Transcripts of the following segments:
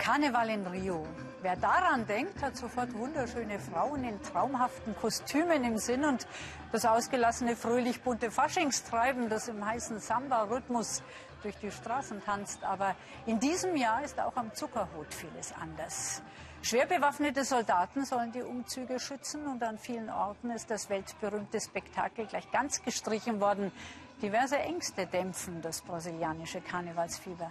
Karneval in Rio. Wer daran denkt, hat sofort wunderschöne Frauen in traumhaften Kostümen im Sinn und das ausgelassene, fröhlich bunte Faschingstreiben, das im heißen Samba-Rhythmus durch die Straßen tanzt. Aber in diesem Jahr ist auch am Zuckerhut vieles anders. Schwer bewaffnete Soldaten sollen die Umzüge schützen und an vielen Orten ist das weltberühmte Spektakel gleich ganz gestrichen worden. Diverse Ängste dämpfen das brasilianische Karnevalsfieber.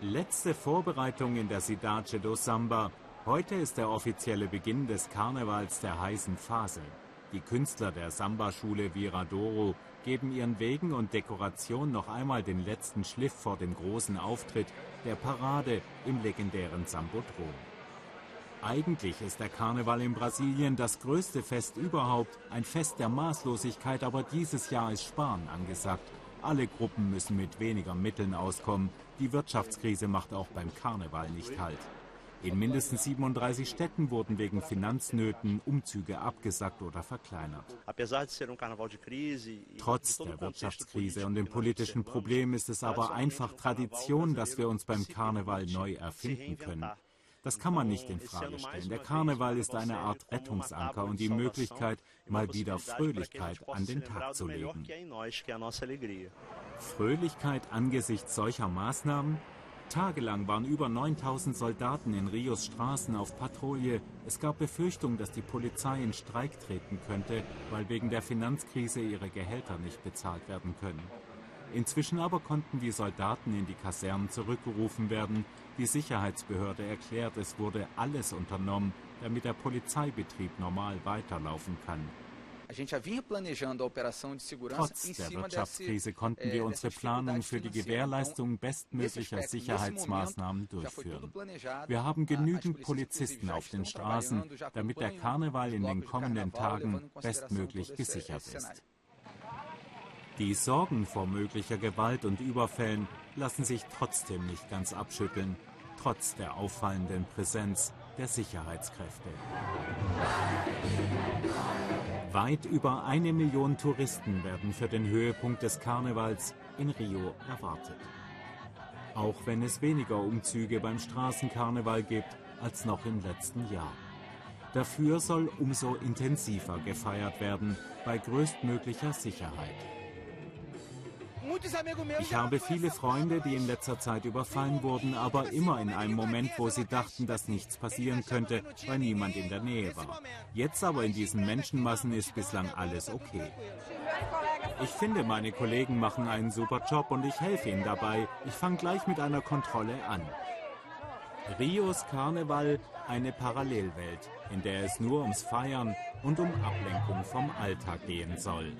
Letzte Vorbereitung in der Cidade do Samba. Heute ist der offizielle Beginn des Karnevals der heißen Phase. Die Künstler der Samba-Schule Viradouro geben ihren Wegen und Dekoration noch einmal den letzten Schliff vor dem großen Auftritt der Parade im legendären Sambodrom. Eigentlich ist der Karneval in Brasilien das größte Fest überhaupt, ein Fest der Maßlosigkeit, aber dieses Jahr ist Sparen angesagt. Alle Gruppen müssen mit weniger Mitteln auskommen. Die Wirtschaftskrise macht auch beim Karneval nicht Halt. In mindestens 37 Städten wurden wegen Finanznöten Umzüge abgesagt oder verkleinert. Trotz der Wirtschaftskrise und dem politischen Problem ist es aber einfach Tradition, dass wir uns beim Karneval neu erfinden können. Das kann man nicht in Frage stellen. Der Karneval ist eine Art Rettungsanker und die Möglichkeit, mal wieder Fröhlichkeit an den Tag zu legen. Fröhlichkeit angesichts solcher Maßnahmen? Tagelang waren über 9000 Soldaten in Rios Straßen auf Patrouille. Es gab Befürchtungen, dass die Polizei in Streik treten könnte, weil wegen der Finanzkrise ihre Gehälter nicht bezahlt werden können. Inzwischen aber konnten die Soldaten in die Kasernen zurückgerufen werden. Die Sicherheitsbehörde erklärt, es wurde alles unternommen, damit der Polizeibetrieb normal weiterlaufen kann. Trotz der Wirtschaftskrise konnten wir unsere Planung für die Gewährleistung bestmöglicher Sicherheitsmaßnahmen durchführen. Wir haben genügend Polizisten auf den Straßen, damit der Karneval in den kommenden Tagen bestmöglich gesichert ist. Die Sorgen vor möglicher Gewalt und Überfällen lassen sich trotzdem nicht ganz abschütteln, trotz der auffallenden Präsenz der Sicherheitskräfte. Weit über eine Million Touristen werden für den Höhepunkt des Karnevals in Rio erwartet. Auch wenn es weniger Umzüge beim Straßenkarneval gibt als noch im letzten Jahr. Dafür soll umso intensiver gefeiert werden, bei größtmöglicher Sicherheit. Ich habe viele Freunde, die in letzter Zeit überfallen wurden, aber immer in einem Moment, wo sie dachten, dass nichts passieren könnte, weil niemand in der Nähe war. Jetzt aber in diesen Menschenmassen ist bislang alles okay. Ich finde, meine Kollegen machen einen super Job und ich helfe ihnen dabei. Ich fange gleich mit einer Kontrolle an. Rios Karneval eine Parallelwelt, in der es nur ums Feiern und um Ablenkung vom Alltag gehen soll.